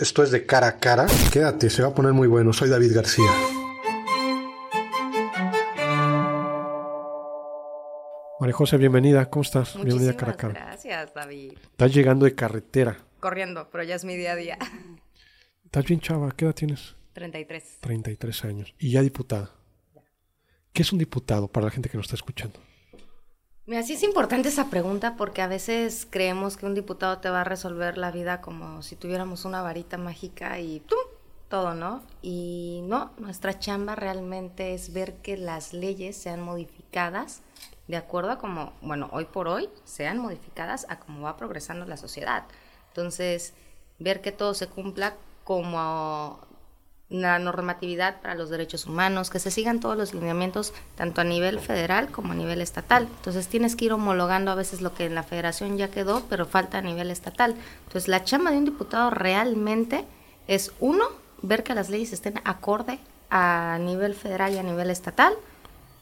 Esto es de cara a cara. Quédate, se va a poner muy bueno. Soy David García. María José, bienvenida. ¿Cómo estás? bienvenida a cara a cara. Gracias, David. Estás llegando de carretera. Corriendo, pero ya es mi día a día. Estás bien chava. ¿Qué edad tienes? 33. 33 años. Y ya diputada. ¿Qué es un diputado para la gente que nos está escuchando? Mira, sí es importante esa pregunta porque a veces creemos que un diputado te va a resolver la vida como si tuviéramos una varita mágica y ¡tum! todo, ¿no? Y no, nuestra chamba realmente es ver que las leyes sean modificadas de acuerdo a como, bueno, hoy por hoy sean modificadas a cómo va progresando la sociedad. Entonces, ver que todo se cumpla como la normatividad para los derechos humanos, que se sigan todos los lineamientos, tanto a nivel federal como a nivel estatal. Entonces tienes que ir homologando a veces lo que en la federación ya quedó, pero falta a nivel estatal. Entonces la chamba de un diputado realmente es, uno, ver que las leyes estén acorde a nivel federal y a nivel estatal.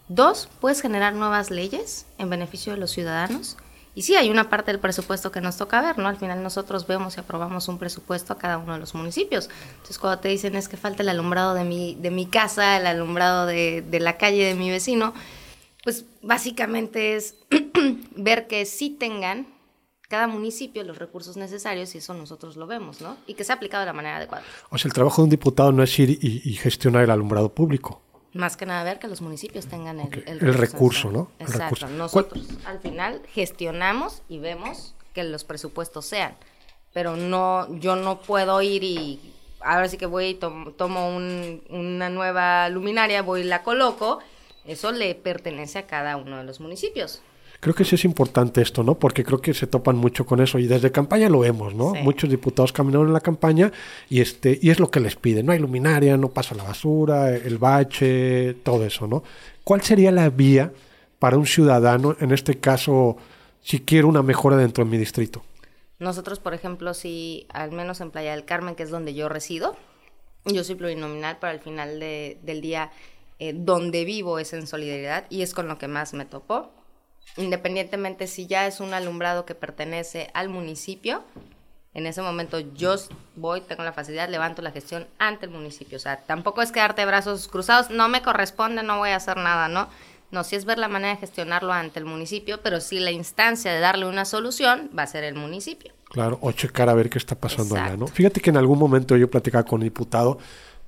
Dos, puedes generar nuevas leyes en beneficio de los ciudadanos. Y sí, hay una parte del presupuesto que nos toca ver, ¿no? Al final nosotros vemos y aprobamos un presupuesto a cada uno de los municipios. Entonces, cuando te dicen es que falta el alumbrado de mi, de mi casa, el alumbrado de, de la calle de mi vecino, pues básicamente es ver que sí tengan cada municipio los recursos necesarios y eso nosotros lo vemos, ¿no? Y que sea aplicado de la manera adecuada. O sea, el trabajo de un diputado no es ir y gestionar el alumbrado público. Más que nada ver que los municipios tengan el, el, recurso, ¿no? Exacto. Nosotros al final gestionamos y vemos que los presupuestos sean, pero no, yo no puedo ir y ahora sí que voy y tomo, una nueva luminaria, voy y la coloco. Eso le pertenece a cada uno de los municipios. Creo que sí es importante esto, ¿no? Porque creo que se topan mucho con eso y desde campaña lo vemos, ¿no? Muchos diputados caminaron en la campaña y este y es lo que les piden, no hay luminaria, no pasa la basura, el bache, todo eso, ¿no? ¿Cuál sería la vía para un ciudadano, en este caso, si quiere una mejora dentro de mi distrito? Nosotros, por ejemplo, si al menos en Playa del Carmen, que es donde yo resido, yo soy plurinominal, pero al final del día eh, donde vivo es en solidaridad y es con lo que más me topó independientemente si ya es un alumbrado que pertenece al municipio, en ese momento yo voy, tengo la facilidad, levanto la gestión ante el municipio. O sea, tampoco es quedarte brazos cruzados, no me corresponde, no voy a hacer nada, ¿no? No, sí es ver la manera de gestionarlo ante el municipio, pero sí la instancia de darle una solución va a ser el municipio. Claro, o checar a ver qué está pasando allá, ¿no? Fíjate que en algún momento yo platicaba con un diputado,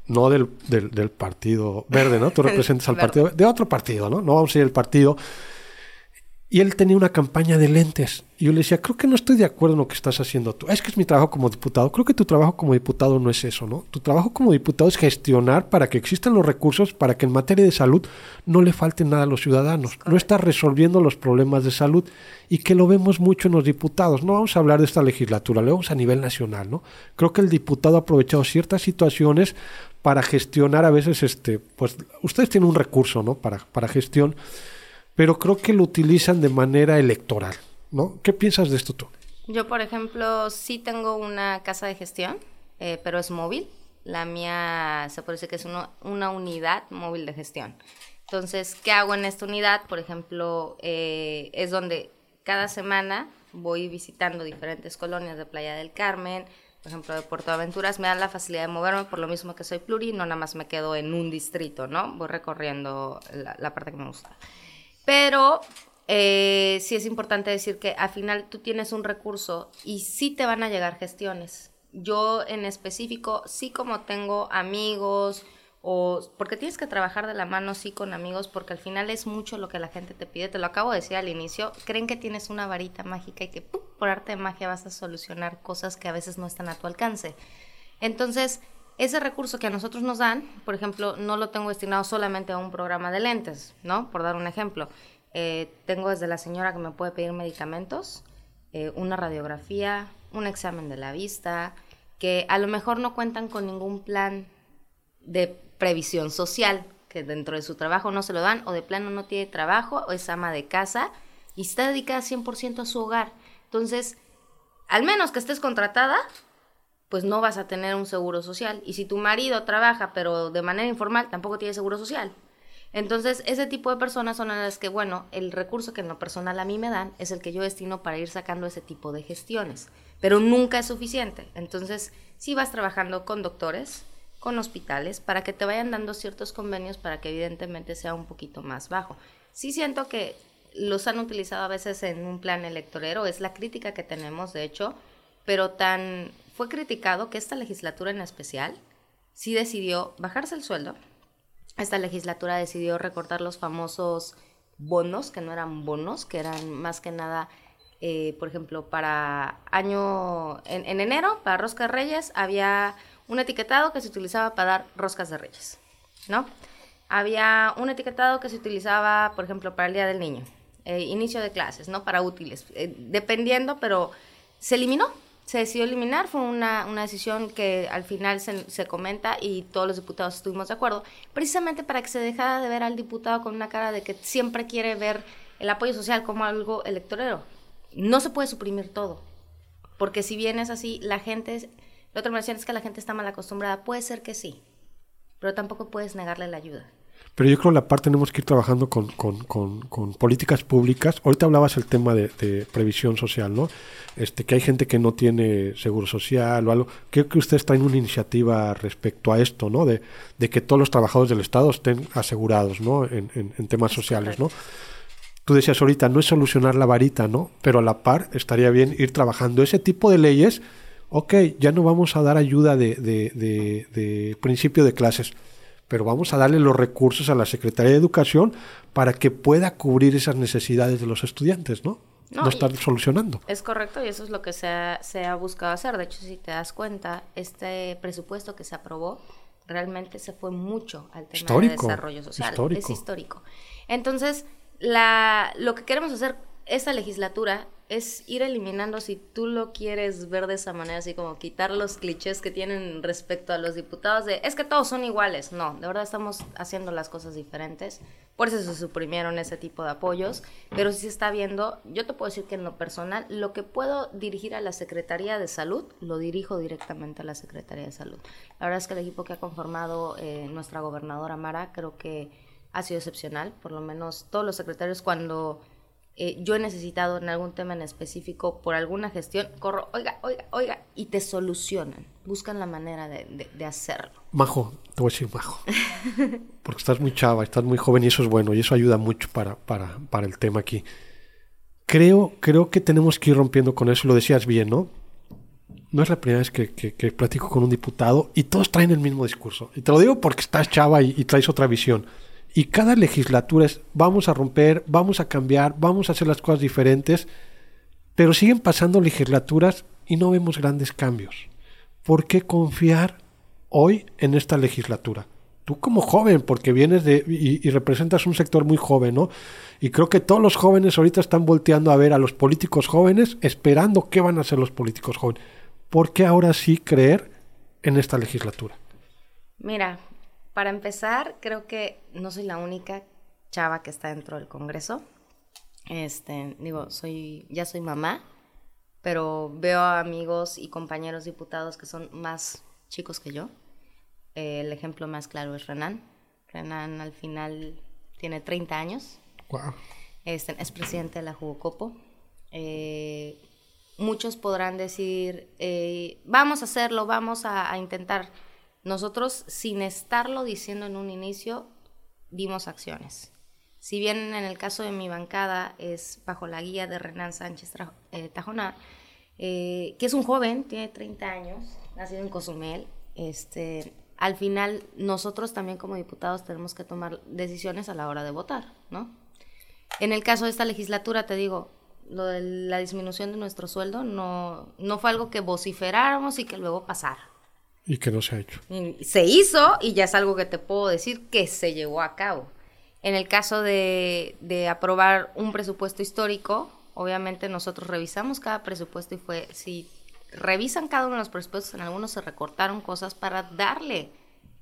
no del, del, partido verde, ¿no? Tú representas al partido, de otro partido, ¿no? No vamos a ir al partido y él tenía una campaña de lentes. Y yo le decía, creo que no estoy de acuerdo en lo que estás haciendo tú. Es que es mi trabajo como diputado. Creo que tu trabajo como diputado no es eso, ¿no? Tu trabajo como diputado es gestionar para que existan los recursos para que en materia de salud no le falte nada a los ciudadanos. No está resolviendo los problemas de salud y que lo vemos mucho en los diputados. No vamos a hablar de esta legislatura, lo vemos a nivel nacional, ¿no? Creo que el diputado ha aprovechado ciertas situaciones para gestionar a veces, este, pues, ustedes tienen un recurso, ¿no? Para, para gestión pero creo que lo utilizan de manera electoral, ¿no? ¿Qué piensas de esto tú? Yo, por ejemplo, sí tengo una casa de gestión, eh, pero es móvil. La mía se puede decir que es una unidad móvil de gestión. Entonces, ¿qué hago en esta unidad? Por ejemplo, eh, es donde cada semana voy visitando diferentes colonias de Playa del Carmen, por ejemplo, de Puerto Aventuras, me dan la facilidad de moverme por lo mismo que soy pluri, no nada más me quedo en un distrito, ¿no? Voy recorriendo la, la parte que me gusta. Pero eh, sí es importante decir que al final tú tienes un recurso y sí te van a llegar gestiones. Yo en específico, sí como tengo amigos o porque tienes que trabajar de la mano sí con amigos porque al final es mucho lo que la gente te pide, te lo acabo de decir al inicio, creen que tienes una varita mágica y que por arte de magia vas a solucionar cosas que a veces no están a tu alcance. Entonces, ese recurso que a nosotros nos dan, por ejemplo, no lo tengo destinado solamente a un programa de lentes, ¿no? Por dar un ejemplo. Eh, tengo desde la señora que me puede pedir medicamentos, eh, una radiografía, un examen de la vista, que a lo mejor no cuentan con ningún plan de previsión social, que dentro de su trabajo no se lo dan, o de plano no tiene trabajo, o es ama de casa, y está dedicada 100% a su hogar. Entonces, al menos que estés contratada, pues no vas a tener un seguro social. Y si tu marido trabaja, pero de manera informal, tampoco tiene seguro social. Entonces, ese tipo de personas son las que, bueno, el recurso que en lo personal a mí me dan es el que yo destino para ir sacando ese tipo de gestiones, pero nunca es suficiente. Entonces, si vas trabajando con doctores, con hospitales, para que te vayan dando ciertos convenios para que evidentemente sea un poquito más bajo. Sí siento que los han utilizado a veces en un plan electorero, es la crítica que tenemos, de hecho, pero tan fue criticado que esta legislatura en especial sí decidió bajarse el sueldo, esta legislatura decidió recortar los famosos bonos, que no eran bonos, que eran más que nada, eh, por ejemplo, para año, en, enero, para Rosca de Reyes, había un etiquetado que se utilizaba para dar roscas de Reyes, ¿no? Había un etiquetado que se utilizaba, por ejemplo, para el Día del Niño, eh, inicio de clases, ¿no? Para útiles, eh, dependiendo, pero se eliminó, se decidió eliminar, fue una, una decisión que al final se, se, comenta y todos los diputados estuvimos de acuerdo, precisamente para que se dejara de ver al diputado con una cara de que siempre quiere ver el apoyo social como algo electorero. No se puede suprimir todo, porque si bien es así, la gente, la otra mención es que la gente está mal acostumbrada, puede ser que sí, pero tampoco puedes negarle la ayuda. Pero yo creo que la parte tenemos que ir trabajando con, con, con, políticas públicas. Ahorita hablabas el tema de, previsión social, ¿no? Este, que hay gente que no tiene seguro social o algo. Creo que ustedes traen una iniciativa respecto a esto, ¿no? De, de que todos los trabajadores del Estado estén asegurados, ¿no? En, en, temas sociales, ¿no? Tú decías ahorita, no es solucionar la varita, ¿no? Pero a la par estaría bien ir trabajando ese tipo de leyes. Ok, ya no vamos a dar ayuda de, de, de principio de clases pero vamos a darle los recursos a la Secretaría de Educación para que pueda cubrir esas necesidades de los estudiantes, ¿no? No, estar solucionando. Es correcto y eso es lo que se ha, se ha buscado hacer. De hecho, si te das cuenta, este presupuesto que se aprobó realmente se fue mucho al tema de desarrollo social. Es histórico. Entonces, la, lo que queremos hacer esta legislatura es ir eliminando, si tú lo quieres ver de esa manera, así como quitar los clichés que tienen respecto a los diputados de, es que todos son iguales. No, de verdad estamos haciendo las cosas diferentes. Por eso se suprimieron ese tipo de apoyos. Pero se está viendo, yo te puedo decir que en lo personal, lo que puedo dirigir a la Secretaría de Salud, lo dirijo directamente a la Secretaría de Salud. La verdad es que el equipo que ha conformado eh, nuestra gobernadora Mara, creo que ha sido excepcional. Por lo menos todos los secretarios cuando eh, yo he necesitado en algún tema en específico por alguna gestión, corro, oiga, oiga, oiga, y te solucionan, buscan la manera de, de, hacerlo. Majo, te voy a decir majo, porque estás muy chava, estás muy joven y eso es bueno y eso ayuda mucho para, para, para el tema aquí. Creo, creo que tenemos que ir rompiendo con eso, lo decías bien, ¿no? No es la primera vez que, que, platico con un diputado y todos traen el mismo discurso. Y te lo digo porque estás chava y traes otra visión. Y cada legislatura es, vamos a romper, vamos a cambiar, vamos a hacer las cosas diferentes, pero siguen pasando legislaturas y no vemos grandes cambios. ¿Por qué confiar hoy en esta legislatura? Tú como joven, porque vienes de y, representas un sector muy joven, ¿no? Y creo que todos los jóvenes ahorita están volteando a ver a los políticos jóvenes, esperando qué van a hacer los políticos jóvenes. ¿Por qué ahora sí creer en esta legislatura? Mira, para empezar, creo que no soy la única chava que está dentro del Congreso. Este, digo, soy, ya soy mamá, pero veo a amigos y compañeros diputados que son más chicos que yo. el ejemplo más claro es Renan. Renan al final tiene 30 años. Wow. Este, es presidente de la Jugocopo. Eh, muchos podrán decir, eh, vamos a hacerlo, vamos a intentar nosotros, sin estarlo diciendo en un inicio, dimos acciones. Si bien en el caso de mi bancada es bajo la guía de Renan Sánchez eh, eh, que es un joven, tiene 30 años, nacido en Cozumel, este, al final nosotros también como diputados tenemos que tomar decisiones a la hora de votar, ¿no? En el caso de esta legislatura, te digo, lo de la disminución de nuestro sueldo no, no fue algo que vociferáramos y que luego pasara. Y que no se ha hecho. Se hizo y ya es algo que te puedo decir que se llevó a cabo. En el caso de, de aprobar un presupuesto histórico, obviamente nosotros revisamos cada presupuesto y fue, si revisan cada uno de los presupuestos, en algunos se recortaron cosas para darle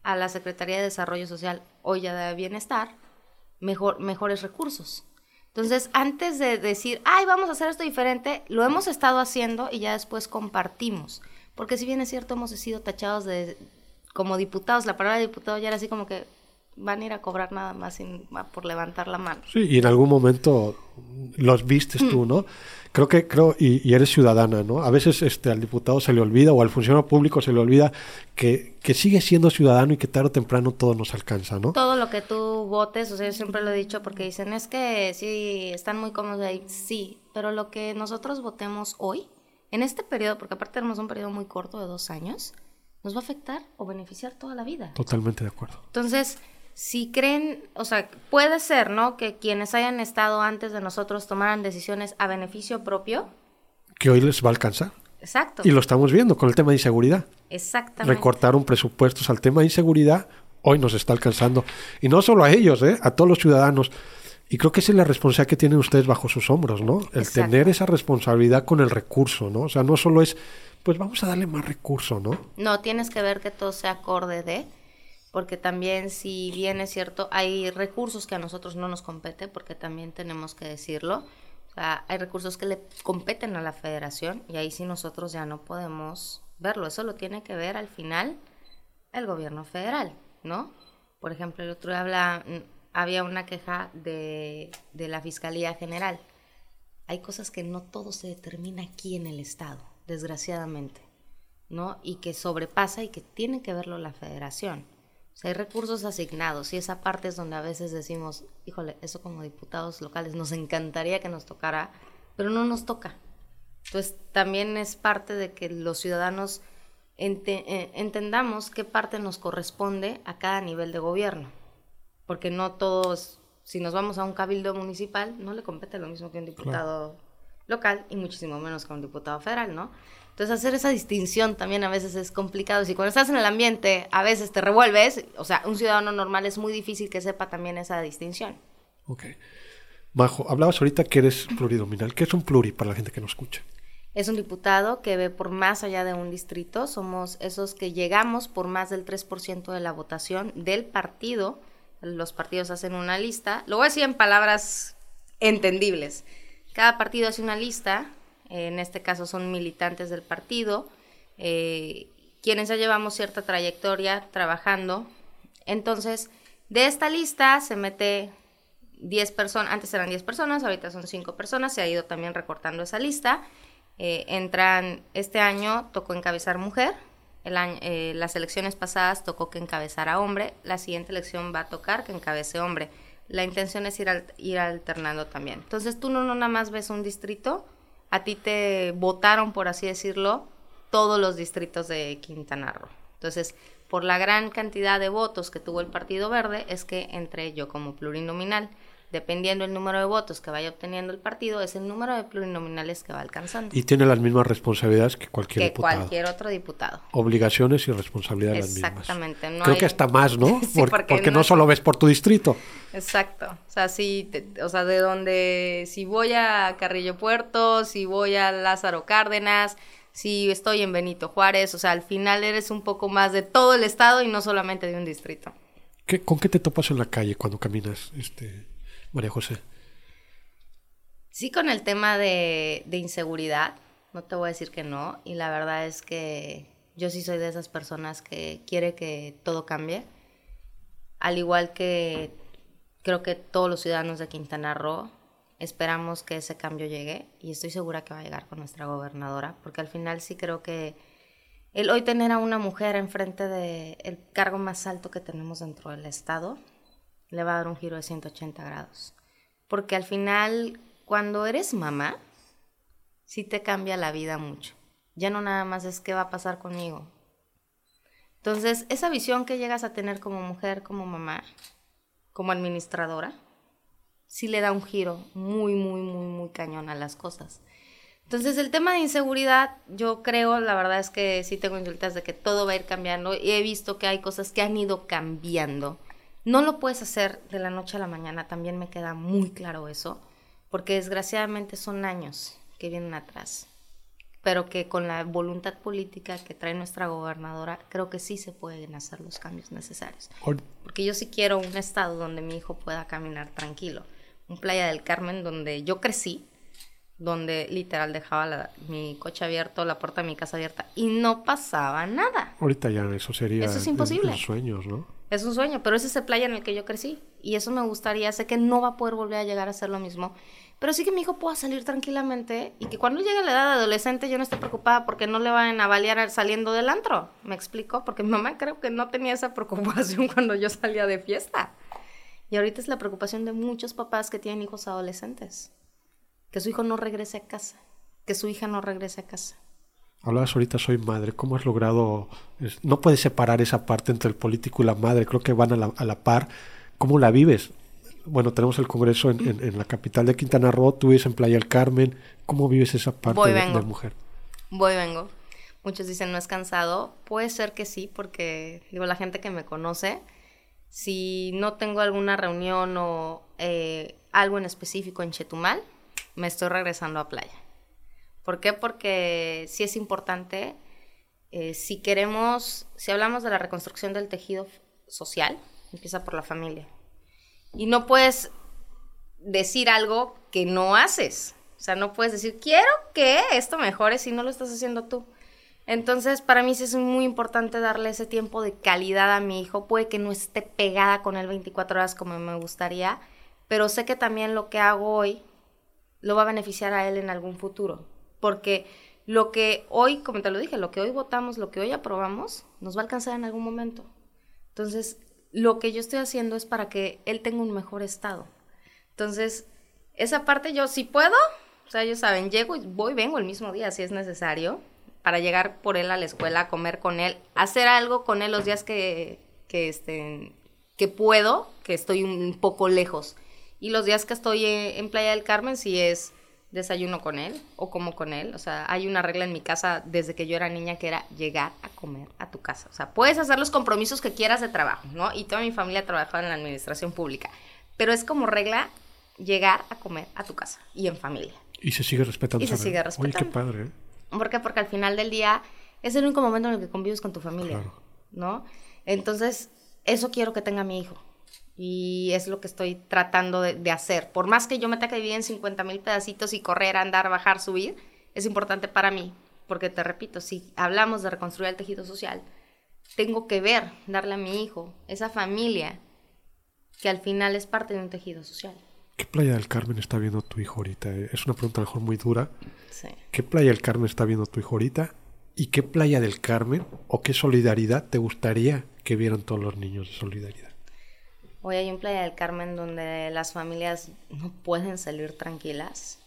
a la Secretaría de Desarrollo Social, hoy ya de Bienestar, mejor, mejores recursos. Entonces, antes de decir, ay, vamos a hacer esto diferente, lo hemos estado haciendo y ya después compartimos. Porque si bien es cierto, hemos sido tachados de como diputados, la palabra diputado ya era así como que van a ir a cobrar nada más por levantar la mano. Sí, y en algún momento los vistes tú, ¿no? Creo que, creo, y, eres ciudadana, ¿no? A veces este, al diputado se le olvida o al funcionario público se le olvida que, que sigue siendo ciudadano y que tarde o temprano todo nos alcanza, ¿no? Todo lo que tú votes, o sea, yo siempre lo he dicho porque dicen, es que sí, están muy cómodos ahí, sí, pero lo que nosotros votemos hoy, en este periodo, porque aparte tenemos un periodo muy corto de dos años, nos va a afectar o beneficiar toda la vida. Totalmente de acuerdo. Entonces, si creen, o sea, puede ser, ¿no? Que quienes hayan estado antes de nosotros tomaran decisiones a beneficio propio. Que hoy les va a alcanzar. Exacto. Y lo estamos viendo con el tema de inseguridad. Exactamente. Recortaron presupuestos al tema de inseguridad, hoy nos está alcanzando. Y no solo a ellos, ¿eh? a todos los ciudadanos. Y creo que esa es la responsabilidad que tienen ustedes bajo sus hombros, ¿no? El tener esa responsabilidad con el recurso, ¿no? O sea, no solo es, pues vamos a darle más recurso, ¿no? No, tienes que ver que todo sea acorde de, porque también si bien es cierto, hay recursos que a nosotros no nos compete, porque también tenemos que decirlo. O sea, hay recursos que le competen a la federación y ahí sí nosotros ya no podemos verlo. Eso lo tiene que ver al final el gobierno federal, ¿no? Por ejemplo, el otro día habla había una queja de, la Fiscalía General. Hay cosas que no todo se determina aquí en el Estado, desgraciadamente, ¿no? Y que sobrepasa y que tiene que verlo la federación. Hay recursos asignados y esa parte es donde a veces decimos, híjole, eso como diputados locales nos encantaría que nos tocara, pero no nos toca. Entonces, también es parte de que los ciudadanos eh, entendamos qué parte nos corresponde a cada nivel de gobierno porque no todos, si nos vamos a un cabildo municipal, no le compete lo mismo que un diputado local y muchísimo menos que un diputado federal, ¿no? Entonces hacer esa distinción también a veces es complicado. Si cuando estás en el ambiente a veces te revuelves, o sea, un ciudadano normal es muy difícil que sepa también esa distinción. Ok. Majo, hablabas ahorita que eres pluridominal. ¿Qué es un pluri para la gente que nos escucha? Es un diputado que ve por más allá de un distrito. Somos esos que llegamos por más del 3% de la votación del partido los partidos hacen una lista. Lo voy a decir en palabras entendibles. Cada partido hace una lista, en este caso son militantes del partido, eh, quienes ya llevamos cierta trayectoria trabajando. Entonces, de esta lista se mete 10 personas, antes eran 10 personas, ahorita son 5 personas, se ha ido también recortando esa lista. Eh, entran, este año tocó encabezar mujer, eh, las elecciones pasadas tocó que encabezara hombre, la siguiente elección va a tocar que encabece hombre. La intención es ir, ir alternando también. Entonces tú no, no nada más ves un distrito, a ti te votaron, por así decirlo, todos los distritos de Quintana Roo. Entonces, por la gran cantidad de votos que tuvo el Partido Verde, es que entré yo como plurinominal dependiendo el número de votos que vaya obteniendo el partido, es el número de plurinominales que va alcanzando. Y tiene las mismas responsabilidades que cualquier que cualquier otro diputado. Obligaciones y responsabilidades las mismas. Exactamente. Creo que hasta más, ¿no? porque, no, solo ves por tu distrito. Exacto. O sea, si, o sea, de donde, si voy a Carrillo Puerto, si voy a Lázaro Cárdenas, si estoy en Benito Juárez, o sea, al final eres un poco más de todo el estado y no solamente de un distrito. ¿Qué, ¿Con qué te topas en la calle cuando caminas este, María José? Sí, con el tema de, inseguridad, no te voy a decir que no, y la verdad es que yo sí soy de esas personas que quiere que todo cambie, al igual que creo que todos los ciudadanos de Quintana Roo esperamos que ese cambio llegue y estoy segura que va a llegar con nuestra gobernadora, porque al final sí creo que el hoy tener a una mujer enfrente del cargo más alto que tenemos dentro del Estado, le va a dar un giro de 180 grados. Porque al final, cuando eres mamá, sí te cambia la vida mucho. Ya no nada más es qué va a pasar conmigo. Entonces, esa visión que llegas a tener como mujer, como mamá, como administradora, sí le da un giro muy, muy, muy, muy cañón a las cosas. Entonces, el tema de inseguridad, yo creo, la verdad es que sí tengo insultas de que todo va a ir cambiando y he visto que hay cosas que han ido cambiando no lo puedes hacer de la noche a la mañana, también me queda muy claro eso, porque desgraciadamente son años que vienen atrás, pero que con la voluntad política que trae nuestra gobernadora, creo que sí se pueden hacer los cambios necesarios. Porque yo sí quiero un estado donde mi hijo pueda caminar tranquilo, un Playa del Carmen donde yo crecí, donde literal dejaba mi coche abierto, la puerta de mi casa abierta y no pasaba nada. Ahorita ya eso sería eso es imposible. sueños, ¿no? Es un sueño, pero es ese playa en el que yo crecí. Y eso me gustaría. Sé que no va a poder volver a llegar a ser lo mismo. Pero sí que mi hijo pueda salir tranquilamente y que cuando llegue a la edad adolescente yo no esté preocupada porque no le van a balear saliendo del antro. ¿Me explico? Porque mi mamá creo que no tenía esa preocupación cuando yo salía de fiesta. Y ahorita es la preocupación de muchos papás que tienen hijos adolescentes. Que su hijo no regrese a casa. Que su hija no regrese a casa. Hablabas ahorita, soy madre. ¿Cómo has logrado.? No puedes separar esa parte entre el político y la madre. Creo que van a la, a la par. ¿Cómo la vives? Bueno, tenemos el congreso en, la capital de Quintana Roo. Tú vives en Playa del Carmen. ¿Cómo vives esa parte de, de, mujer? Voy, vengo. Muchos dicen no es cansado. Puede ser que sí, porque digo, la gente que me conoce, si no tengo alguna reunión o eh, algo en específico en Chetumal, me estoy regresando a playa. ¿Por qué? Porque sí es importante, eh, si queremos, si hablamos de la reconstrucción del tejido social, empieza por la familia. Y no puedes decir algo que no haces. O sea, no puedes decir, quiero que esto mejore si no lo estás haciendo tú. Entonces, para mí sí es muy importante darle ese tiempo de calidad a mi hijo. Puede que no esté pegada con él 24 horas como me gustaría, pero sé que también lo que hago hoy lo va a beneficiar a él en algún futuro porque lo que hoy, como te lo dije, lo que hoy votamos, lo que hoy aprobamos, nos va a alcanzar en algún momento. Entonces, lo que yo estoy haciendo es para que él tenga un mejor estado. Entonces, esa parte yo sí puedo, o sea, ellos saben, llego y voy, vengo el mismo día si es necesario, para llegar por él a la escuela, comer con él, hacer algo con él los días que, que, este, que puedo, que estoy un poco lejos. Y los días que estoy en Playa del Carmen, si es desayuno con él o como con él. O sea, hay una regla en mi casa desde que yo era niña que era llegar a comer a tu casa. O sea, puedes hacer los compromisos que quieras de trabajo, ¿no? Y toda mi familia trabajaba en la administración pública. Pero es como regla llegar a comer a tu casa y en familia. Y se sigue respetando. Y se sigue respetando. Oye, qué padre. ¿eh? ¿Por qué? Porque al final del día es el único momento en el que convives con tu familia, ¿no? Entonces, eso quiero que tenga mi hijo. Y es lo que estoy tratando de, hacer. Por más que yo me tenga que dividir en 50 mil pedacitos y correr, andar, bajar, subir, es importante para mí. Porque te repito, si hablamos de reconstruir el tejido social, tengo que ver, darle a mi hijo, esa familia, que al final es parte de un tejido social. ¿Qué playa del Carmen está viendo tu hijo ahorita? Es una pregunta mejor muy dura. Sí. ¿Qué playa del Carmen está viendo tu hijo ahorita? ¿Y qué playa del Carmen o qué solidaridad te gustaría que vieran todos los niños de solidaridad? Hoy hay un Playa del Carmen donde las familias no pueden salir tranquilas,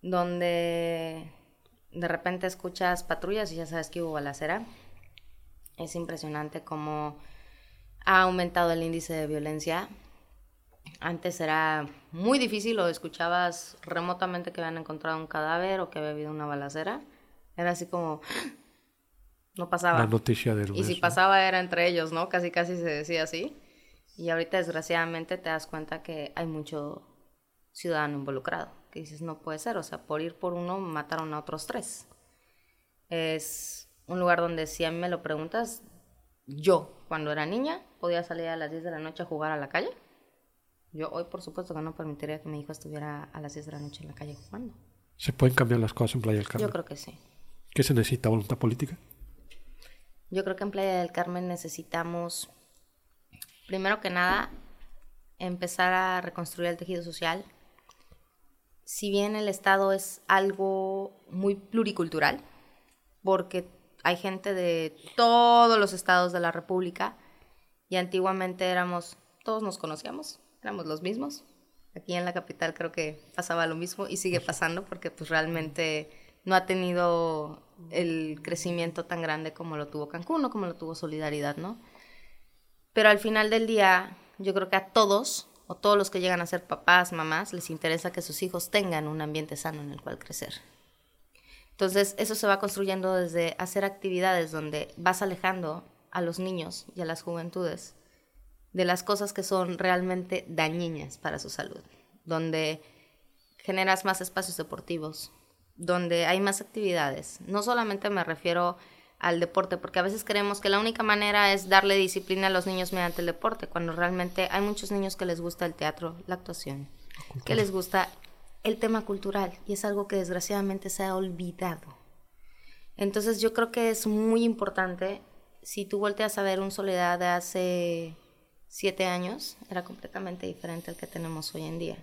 donde de repente escuchas patrullas y ya sabes que hubo balacera. Es impresionante cómo ha aumentado el índice de violencia. Antes era muy difícil o escuchabas remotamente que habían encontrado un cadáver o que había habido una balacera. Era así como no pasaba. La noticia del Y si pasaba era entre ellos, ¿no? Casi casi se decía así. Y ahorita desgraciadamente te das cuenta que hay mucho ciudadano involucrado, que dices, no puede ser, o sea, por ir por uno mataron a otros tres. Es un lugar donde si a mí me lo preguntas, yo cuando era niña podía salir a las 10 de la noche a jugar a la calle. Yo hoy por supuesto que no permitiría que mi hijo estuviera a las 10 de la noche en la calle jugando. ¿Se pueden cambiar las cosas en Playa del Carmen? Yo creo que sí. ¿Qué se necesita? ¿Voluntad política? Yo creo que en Playa del Carmen necesitamos primero que nada, empezar a reconstruir el tejido social. Si bien el Estado es algo muy pluricultural, porque hay gente de todos los estados de la República y antiguamente éramos, todos nos conocíamos, éramos los mismos. Aquí en la capital creo que pasaba lo mismo y sigue pasando porque pues realmente no ha tenido el crecimiento tan grande como lo tuvo Cancún o como lo tuvo Solidaridad, ¿no? Pero al final del día, yo creo que a todos, o todos los que llegan a ser papás, mamás, les interesa que sus hijos tengan un ambiente sano en el cual crecer. Entonces, eso se va construyendo desde hacer actividades donde vas alejando a los niños y a las juventudes de las cosas que son realmente dañinas para su salud, donde generas más espacios deportivos, donde hay más actividades. No solamente me refiero al deporte, porque a veces creemos que la única manera es darle disciplina a los niños mediante el deporte, cuando realmente hay muchos niños que les gusta el teatro, la actuación, que les gusta el tema cultural, y es algo que desgraciadamente se ha olvidado. Entonces yo creo que es muy importante, si tú volteas a ver un Soledad de hace siete años era completamente diferente al que tenemos hoy en día.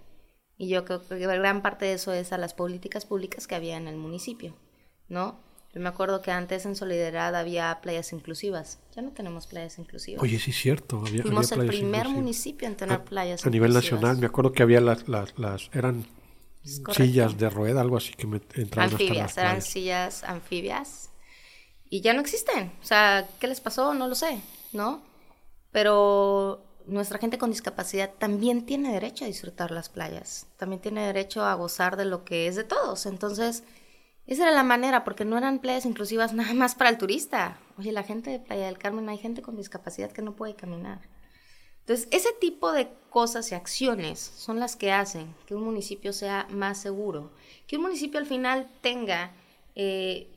Y yo creo que gran parte de eso es a las políticas públicas que había en el municipio, ¿no? Yo me acuerdo que antes en Solidaridad había playas inclusivas. Ya no tenemos playas inclusivas. Oye, sí es cierto. Había, Fuimos el primer municipio en tener playas A nivel nacional, me acuerdo que había las, las, las eran sillas de rueda, algo así que me entraban Anfibias, eran sillas anfibias. Y ya no existen. O sea, ¿qué les pasó? No lo sé, ¿no? Pero nuestra gente con discapacidad también tiene derecho a disfrutar las playas. También tiene derecho a gozar de lo que es de todos. Entonces esa era la manera, porque no eran playas inclusivas nada más para el turista. Oye, la gente de Playa del Carmen, hay gente con discapacidad que no puede caminar. Entonces, ese tipo de cosas y acciones son las que hacen que un municipio sea más seguro, que un municipio al final tenga eh,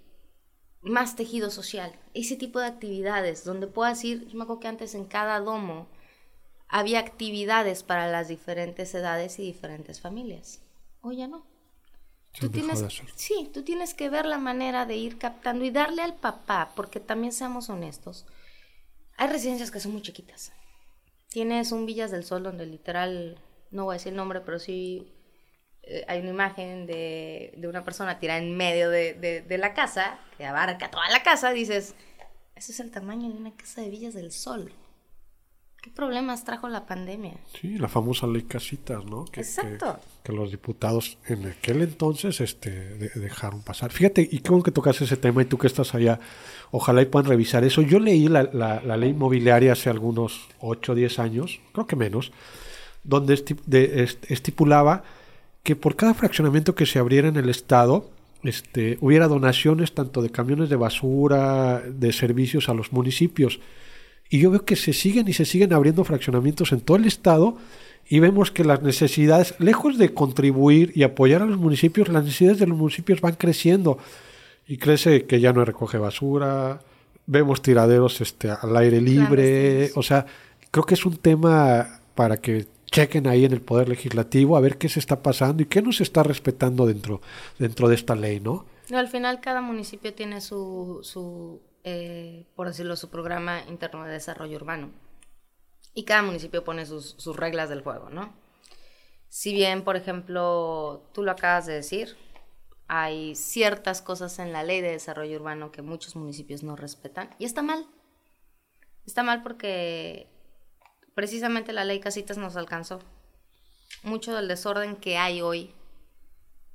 más tejido social, ese tipo de actividades donde puedas ir, yo me acuerdo que antes en cada domo había actividades para las diferentes edades y diferentes familias. Hoy ya no. Tú tienes, sí, tú tienes que ver la manera de ir captando y darle al papá, porque también seamos honestos. Hay residencias que son muy chiquitas. Tienes un Villas del Sol donde literal, no voy a decir el nombre, pero sí eh, hay una imagen de, de, una persona tirada en medio de, de, de, la casa, que abarca toda la casa, dices, ese es el tamaño de una casa de Villas del Sol. ¿Qué problemas trajo la pandemia? Sí, la famosa ley casitas, ¿no? Que, Exacto. Que, los diputados en aquel entonces este, dejaron pasar. Fíjate, y qué bueno que tocas ese tema y tú que estás allá, ojalá y puedan revisar eso. Yo leí la, la, ley inmobiliaria hace algunos 8 o 10 años, creo que menos, donde estipulaba que por cada fraccionamiento que se abriera en el Estado, este, hubiera donaciones tanto de camiones de basura, de servicios a los municipios. Y yo veo que se siguen y se siguen abriendo fraccionamientos en todo el estado y vemos que las necesidades, lejos de contribuir y apoyar a los municipios, las necesidades de los municipios van creciendo. Y crece que ya no recoge basura, vemos tiraderos este, al aire libre. o sea, creo que es un tema para que chequen ahí en el Poder Legislativo a ver qué se está pasando y qué nos está respetando dentro, dentro de esta ley, ¿no? Al final cada municipio tiene su, su eh, por decirlo, su programa interno de desarrollo urbano. Y cada municipio pone sus, sus reglas del juego, ¿no? Si bien, por ejemplo, tú lo acabas de decir, hay ciertas cosas en la ley de desarrollo urbano que muchos municipios no respetan y está mal. Está mal porque precisamente la ley Casitas nos alcanzó. Mucho del desorden que hay hoy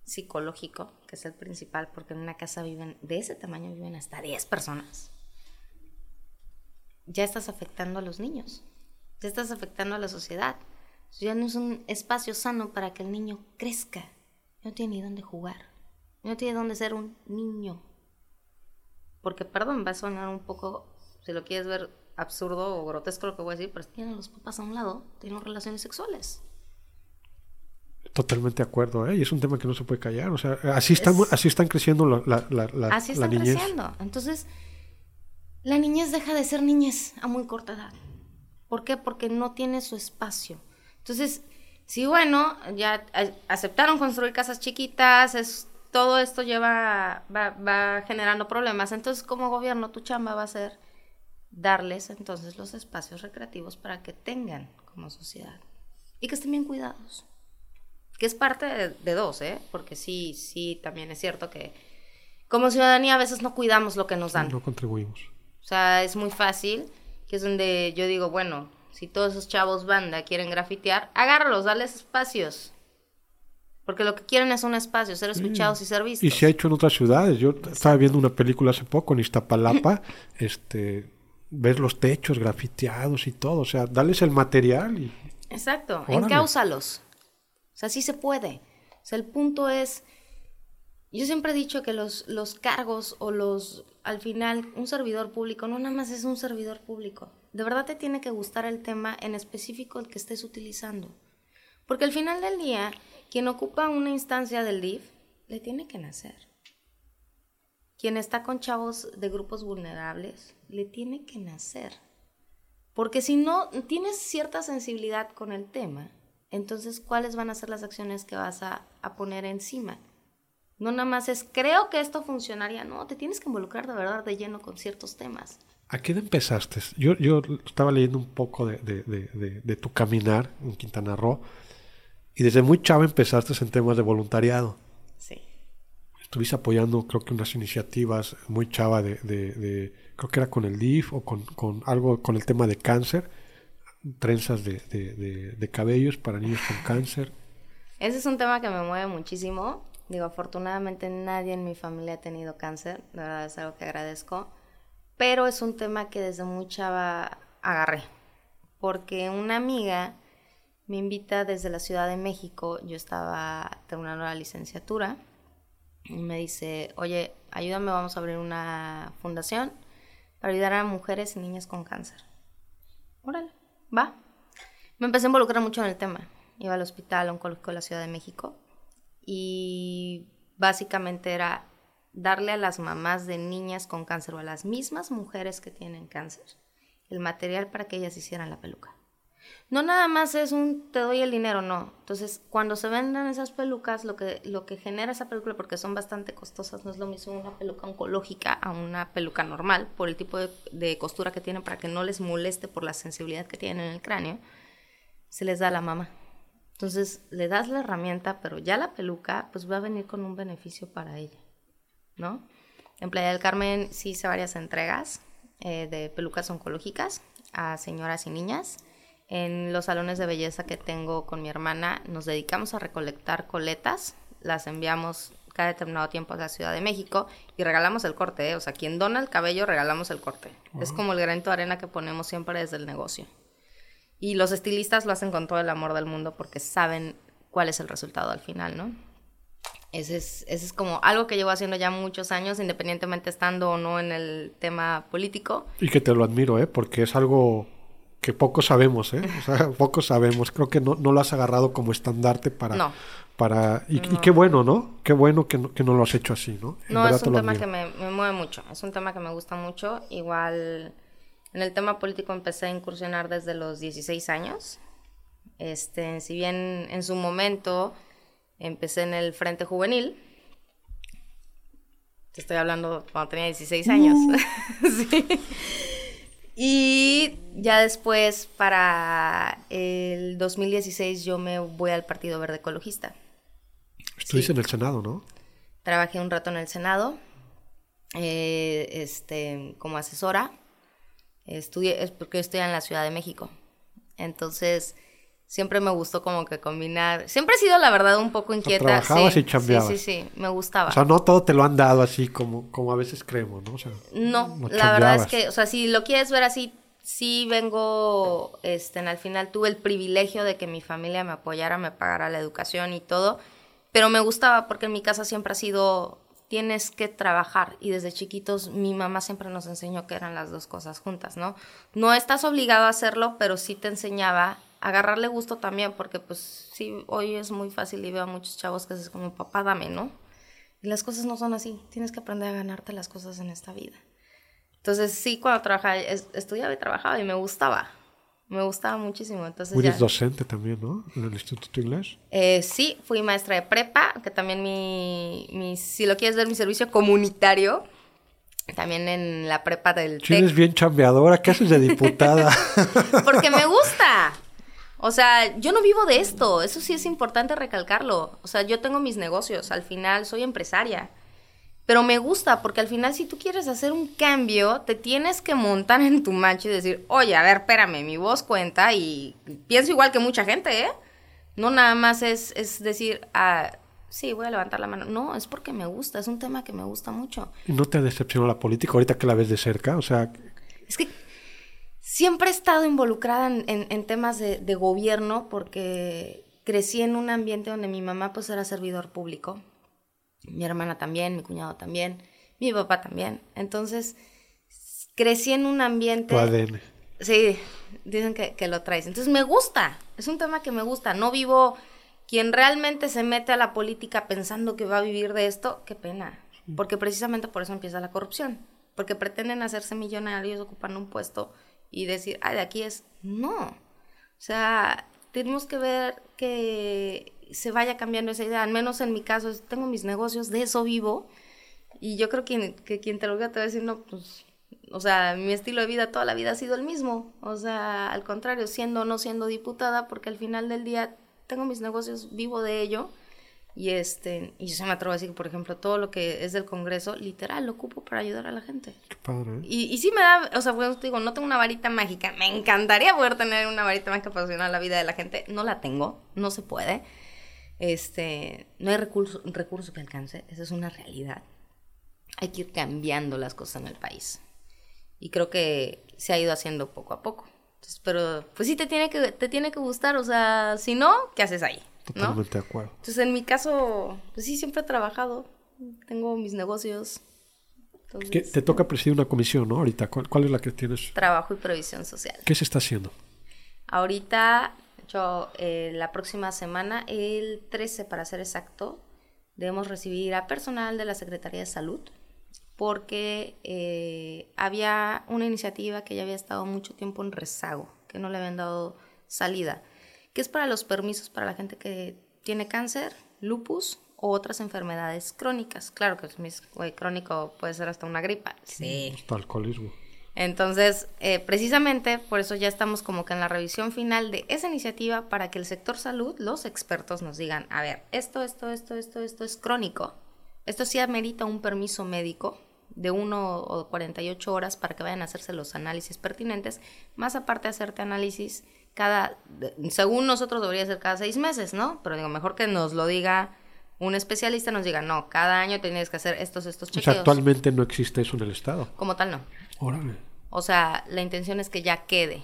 psicológico, que es el principal, porque en una casa viven, de ese tamaño viven hasta 10 personas. Ya estás afectando a los niños, ya estás afectando a la sociedad. Ya no es un espacio sano para que el niño crezca. No tiene ni dónde jugar. No tiene dónde ser un niño. Porque, perdón, va a sonar un poco, si lo quieres ver absurdo o grotesco lo que voy a decir, pero tienen los papás a un lado, tienen relaciones sexuales. Totalmente de acuerdo, ¿eh? y es un tema que no se puede callar. O sea, así están, así están creciendo la, la, la, Así están creciendo. Entonces, la niñez deja de ser niñez a muy corta edad. ¿Por qué? Porque no tiene su espacio. Entonces, si bueno, ya aceptaron construir casas chiquitas, es, todo esto lleva, va, va generando problemas. Entonces, como gobierno, tu chamba va a ser darles entonces los espacios recreativos para que tengan como sociedad y que estén bien cuidados que es parte de, dos, ¿eh? Porque sí, sí, también es cierto que como ciudadanía a veces no cuidamos lo que nos dan. No contribuimos. O sea, es muy fácil, que es donde yo digo, bueno, si todos esos chavos banda quieren grafitear, agárralos, dales espacios. Porque lo que quieren es un espacio, ser escuchados y ser vistos. Y se ha hecho en otras ciudades. Yo estaba viendo una película hace poco en Iztapalapa, este, ves los techos grafiteados y todo. O sea, dales el material y... Exacto, encáusalos. O sea, sí se puede. O sea, el punto es, yo siempre he dicho que los, los cargos o los, al final, un servidor público no nada más es un servidor público. De verdad te tiene que gustar el tema en específico el que estés utilizando. Porque al final del día, quien ocupa una instancia del DIF, le tiene que nacer. Quien está con chavos de grupos vulnerables, le tiene que nacer. Porque si no tienes cierta sensibilidad con el tema, entonces, ¿cuáles van a ser las acciones que vas a, poner encima? No nada más es, creo que esto funcionaría, no, te tienes que involucrar de verdad de lleno con ciertos temas. ¿A qué edad empezaste? Yo, yo estaba leyendo un poco de, de, tu caminar en Quintana Roo y desde muy chavo empezaste en temas de voluntariado. Sí. Estuviste apoyando, creo que unas iniciativas muy chava de, creo que era con el DIF o con, con, algo con el tema de cáncer, trenzas de, cabellos para niños con cáncer. Ese es un tema que me mueve muchísimo. Digo, afortunadamente nadie en mi familia ha tenido cáncer, de verdad es algo que agradezco pero es un tema que desde muy chava agarré, porque una amiga me invita desde la Ciudad de México, yo estaba terminando la licenciatura, y me dice, oye, ayúdame, vamos a abrir una fundación para ayudar a mujeres y niñas con cáncer. Órale, va. Me empecé a involucrar mucho en el tema. Iba al hospital oncológico de la Ciudad de México y básicamente era darle a las mamás de niñas con cáncer o a las mismas mujeres que tienen cáncer el material para que ellas hicieran la peluca. No nada más es un te doy el dinero, no. Entonces, cuando se vendan esas pelucas, lo que, lo que genera esa peluca, porque son bastante costosas, no es lo mismo una peluca oncológica a una peluca normal, por el tipo de, costura que tienen para que no les moleste por la sensibilidad que tienen en el cráneo, se les da a la mamá. Entonces, le das la herramienta, pero ya la peluca, pues va a venir con un beneficio para ella. ¿no? En Playa del Carmen sí hice varias entregas eh, de pelucas oncológicas a señoras y niñas. En los salones de belleza que tengo con mi hermana nos dedicamos a recolectar coletas, las enviamos cada determinado tiempo a la Ciudad de México y regalamos el corte, ¿eh? o sea, quien dona el cabello regalamos el corte. Es como el granito de arena que ponemos siempre desde el negocio. Y los estilistas lo hacen con todo el amor del mundo porque saben cuál es el resultado al final, ¿no? Ese es, es como algo que llevo haciendo ya muchos años, independientemente estando o no en el tema político. Y que te lo admiro, ¿eh? Porque es algo que poco sabemos, ¿eh? O sea, poco sabemos. Creo que no, no lo has agarrado como estandarte para... No. para y, qué bueno, ¿no? Qué bueno que no, que no lo has hecho así, ¿no? no, es un tema que me, me, mueve mucho. Es un tema que me gusta mucho. Igual, en el tema político empecé a incursionar desde los 16 años. Este, si bien en su momento Empecé en el Frente Juvenil. Te estoy hablando cuando tenía 16 años. sí. Y ya después, para el 2016, yo me voy al Partido Verde Ecologista. Estuviste en el Senado, ¿no? Trabajé un rato en el Senado, eh, este, como asesora. Estudié, es porque estoy en la Ciudad de México. Entonces, siempre me gustó como que combinar. Siempre he sido, la verdad, un poco inquieta. trabajabas sí, y chambeabas. Sí, sí, sí, me gustaba. O sea, no todo te lo han dado así como, como a veces creemos, ¿no? O sea, no, la verdad es que, o sea, si lo quieres ver así, sí vengo, este, al final tuve el privilegio de que mi familia me apoyara, me pagara la educación y todo, pero me gustaba porque en mi casa siempre ha sido tienes que trabajar y desde chiquitos mi mamá siempre nos enseñó que eran las dos cosas juntas, ¿no? No estás obligado a hacerlo, pero sí te enseñaba agarrarle gusto también, porque pues sí, hoy es muy fácil y veo a muchos chavos que es como, papá, dame, ¿no? Y las cosas no son así, tienes que aprender a ganarte las cosas en esta vida. Entonces sí, cuando trabajaba, estudiaba y trabajaba y me gustaba, me gustaba muchísimo. Entonces, Eres docente también, ¿no? En el Instituto Inglés. Eh, sí, fui maestra de prepa, que también mi, mi, si lo quieres ver, mi servicio comunitario, también en la prepa del TEC. Eres bien chambeadora, ¿qué haces de diputada? Porque me gusta. O sea, yo no vivo de esto, eso sí es importante recalcarlo. O sea, yo tengo mis negocios, al final soy empresaria. Pero me gusta porque al final si tú quieres hacer un cambio, te tienes que montar en tu macho y decir, oye, a ver, espérame, mi voz cuenta y pienso igual que mucha gente, ¿eh? No nada más es, es decir, ah, sí, voy a levantar la mano. No, es porque me gusta, es un tema que me gusta mucho. ¿Y no te decepcionó la política ahorita que la ves de cerca? O sea... Es que siempre he estado involucrada en, temas de, gobierno porque crecí en un ambiente donde mi mamá pues era servidor público, mi hermana también, mi cuñado también, mi papá también. Entonces, crecí en un ambiente... Tu Sí, dicen que, que lo traes. Entonces, me gusta, es un tema que me gusta. No vivo... Quien realmente se mete a la política pensando que va a vivir de esto, qué pena. Porque precisamente por eso empieza la corrupción. Porque pretenden hacerse millonarios ocupando un puesto y decir, ah, de aquí es, no. O sea, tenemos que ver que se vaya cambiando esa idea. Al menos en mi caso, tengo mis negocios, de eso vivo. Y yo creo que, que quien te lo diga te va a decir, no, pues o sea, mi estilo de vida toda la vida ha sido el mismo. O sea, al contrario, siendo o no siendo diputada, porque al final del día tengo mis negocios, vivo de ello. Y este, y yo se me atrevo a decir que, por ejemplo, todo lo que es del Congreso, literal, lo ocupo para ayudar a la gente. Qué padre. Y, y sí me da, o sea, pues, digo, no tengo una varita mágica. Me encantaría poder tener una varita mágica para solucionar la vida de la gente. No la tengo, no se puede. Este, no hay recurso, recurso que alcance, esa es una realidad. Hay que ir cambiando las cosas en el país. Y creo que se ha ido haciendo poco a poco. Entonces, pero pues sí te tiene que te tiene que gustar, o sea, si no, ¿qué haces ahí? ¿No? Totalmente de acuerdo. Entonces, en mi caso, pues sí siempre he trabajado, tengo mis negocios. Entonces, Que te toca presidir una comisión, ¿no? Ahorita, ¿cuál, cuál es la que tienes? trabajo y previsión social. ¿Qué se está haciendo? Ahorita, yo, eh, la próxima semana, el 13 para ser exacto, debemos recibir a personal de la Secretaría de Salud porque eh, había una iniciativa que ya había estado mucho tiempo en rezago, que no le habían dado salida, que es para los permisos para la gente que tiene cáncer, lupus o otras enfermedades crónicas. Claro que es güey, crónico puede ser hasta una gripa. Sí. Hasta alcoholismo. Entonces, eh, precisamente por eso ya estamos como que en la revisión final de esa iniciativa para que el sector salud, los expertos nos digan, a ver, esto, esto, esto, esto, esto es crónico. Esto sí amerita un permiso médico de 1 o 48 horas para que vayan a hacerse los análisis pertinentes, más aparte de hacerte análisis cada, según nosotros debería ser cada seis meses, ¿no? Pero digo, mejor que nos lo diga un especialista, nos diga, no, cada año tienes que hacer estos, estos O chequeos. sea, actualmente no existe eso en el Estado. Como tal, no. Órale. O sea, la intención es que ya quede,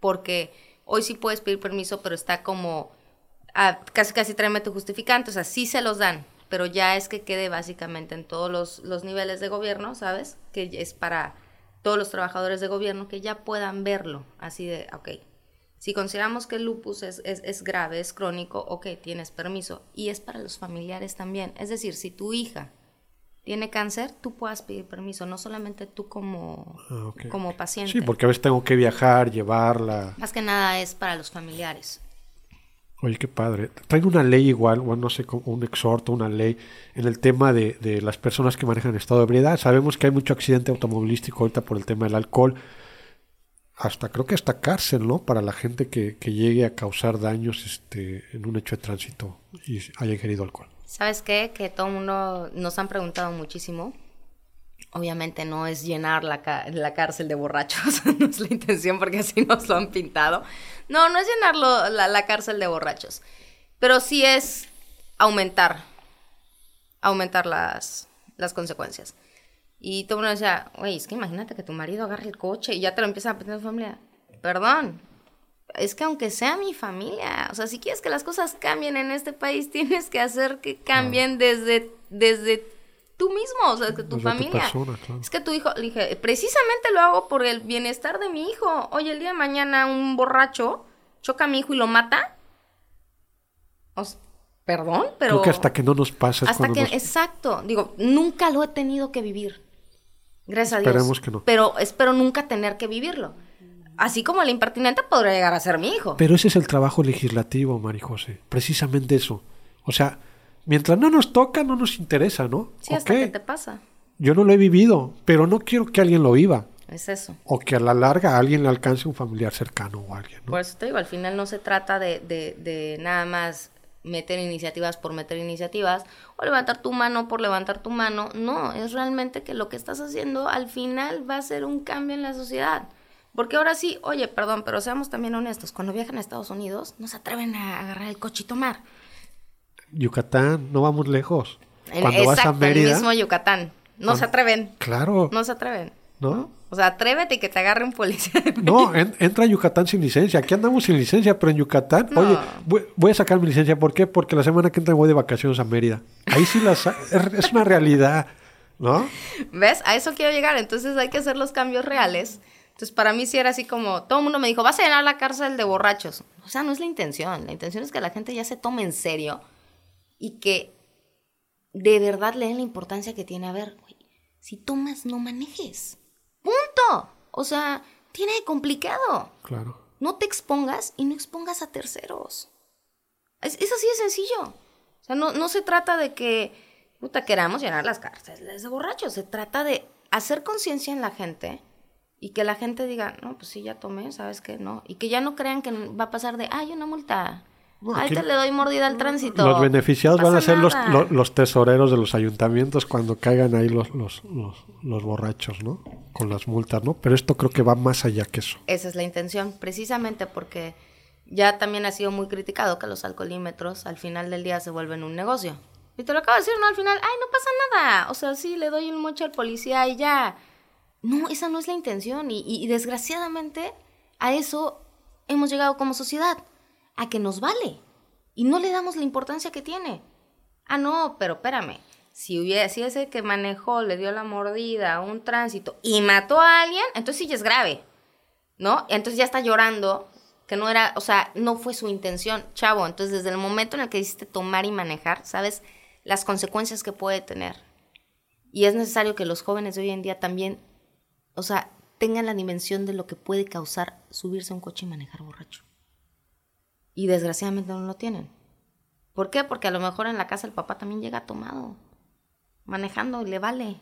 porque hoy sí puedes pedir permiso, pero está como, ah, casi casi tráeme tu justificante, o sea, sí se los dan, pero ya es que quede básicamente en todos los, los niveles de gobierno, ¿sabes? Que es para todos los trabajadores de gobierno que ya puedan verlo, así de, ok, si consideramos que el lupus es, es, es grave, es crónico, ok, tienes permiso, y es para los familiares también, es decir, si tu hija tiene cáncer, tú puedas pedir permiso, no solamente tú como, Ah, como paciente. Sí, porque a veces tengo que viajar, llevarla. Más que nada es para los familiares. Oye, qué padre. Traen una ley igual, o no sé, un exhorto, una ley en el tema de, de las personas que manejan estado de ebriedad. Sabemos que hay mucho accidente automovilístico ahorita por el tema del alcohol. Hasta creo que hasta cárcel, ¿no? Para la gente que, que llegue a causar daños este, en un hecho de tránsito y haya ingerido alcohol. ¿Sabes qué? Que todo el mundo nos han preguntado muchísimo. Obviamente no es llenar la, la cárcel de borrachos, no es la intención porque así nos lo han pintado. No, no es llenarlo la, la cárcel de borrachos, pero sí es aumentar, aumentar las, las consecuencias. Y todo el mundo decía, oye, es que imagínate que tu marido agarre el coche y ya te lo empieza a pedir en familia. Perdón, es que aunque sea mi familia, o sea, si quieres que las cosas cambien en este país, tienes que hacer que cambien desde, desde tú mismo, o sea, que tu Desde tu familia. persona, claro. Es que tu hijo, le dije, precisamente lo hago por el bienestar de mi hijo. Oye, el día de mañana un borracho choca a mi hijo y lo mata. O perdón, pero... Creo que hasta que no nos pasa Hasta que, nos- exacto, digo, nunca lo he tenido que vivir. Gracias a Dios. Esperemos que no. Pero espero nunca tener que vivirlo. Así como el impertinente podría llegar a ser mi hijo. Pero ese es el trabajo legislativo, Mari José. Precisamente eso. O sea, mientras no nos toca, no nos interesa, ¿no? sí, hasta que te pasa. Yo no lo he vivido, pero no quiero que alguien lo viva. Es eso. O que a la larga a alguien le alcance un familiar cercano o alguien, ¿no? Por eso te digo, al final no se trata de, de, de nada más meter iniciativas por meter iniciativas o levantar tu mano por levantar tu mano. No, es realmente que lo que estás haciendo al final va a ser un cambio en la sociedad. Porque ahora sí, oye, perdón, pero seamos también honestos, cuando viajan a Estados Unidos no se atreven a agarrar el coche y tomar. Yucatán, no vamos lejos. En- Cuando vas a exacto, el Mérida, mismo Yucatán. No Cuando- se atreven, claro, no se atreven. ¿no? O sea, atrévete y que te agarre un policía. No, en- entra a Yucatán sin licencia. Aquí andamos sin licencia, pero en Yucatán, No. oye, voy, voy a sacar mi licencia. ¿Por qué? Porque la semana que entra voy de vacaciones a Mérida. Ahí sí la sa- es, es una realidad, ¿no? ¿Ves? A eso quiero llegar. Entonces hay que hacer los cambios reales. Entonces para mí sí era así como, todo el mundo me dijo, vas a llenar la cárcel de borrachos. O sea, no es la intención. La intención es que la gente ya se tome en serio y que de verdad le den la importancia que tiene. A ver, güey, si tomas, no manejes. Punto. O sea, tiene de complicado. Claro. No te expongas y no expongas a terceros. Es, es así de sencillo. O sea, no, no se trata de que, puta, queramos llenar las cárceles de borrachos. Se trata de hacer conciencia en la gente Y que la gente diga, no, pues sí, ya tomé, ¿sabes qué? No. Y que ya no crean que va a pasar de, ay, una multa. Ahí te le doy mordida al tránsito. Los beneficiados van a ser los, los, tesoreros de los ayuntamientos cuando caigan ahí los, los, los, borrachos, ¿no? Con las multas, ¿no? Pero esto creo que va más allá que eso. Esa es la intención, precisamente porque ya también ha sido muy criticado que los alcoholímetros al final del día se vuelven un negocio. Y te lo acabo de decir, ¿no? Al final, ay, no pasa nada. O sea, sí, le doy un mocho al policía y ya. No, esa no es la intención. Y, y desgraciadamente a eso hemos llegado como sociedad a que nos vale y no le damos la importancia que tiene. Ah, no, pero espérame. Si, hubiera, si ese que manejó le dio la mordida a un tránsito y mató a alguien, entonces sí ya es grave, ¿no? Entonces ya está llorando, que no era, o sea, no fue su intención, chavo. Entonces desde el momento en el que hiciste tomar y manejar, sabes las consecuencias que puede tener. Y es necesario que los jóvenes de hoy en día también, o sea, tengan la dimensión de lo que puede causar subirse a un coche y manejar borracho y desgraciadamente no lo tienen. ¿Por qué? Porque a lo mejor en la casa el papá también llega tomado, manejando y le vale.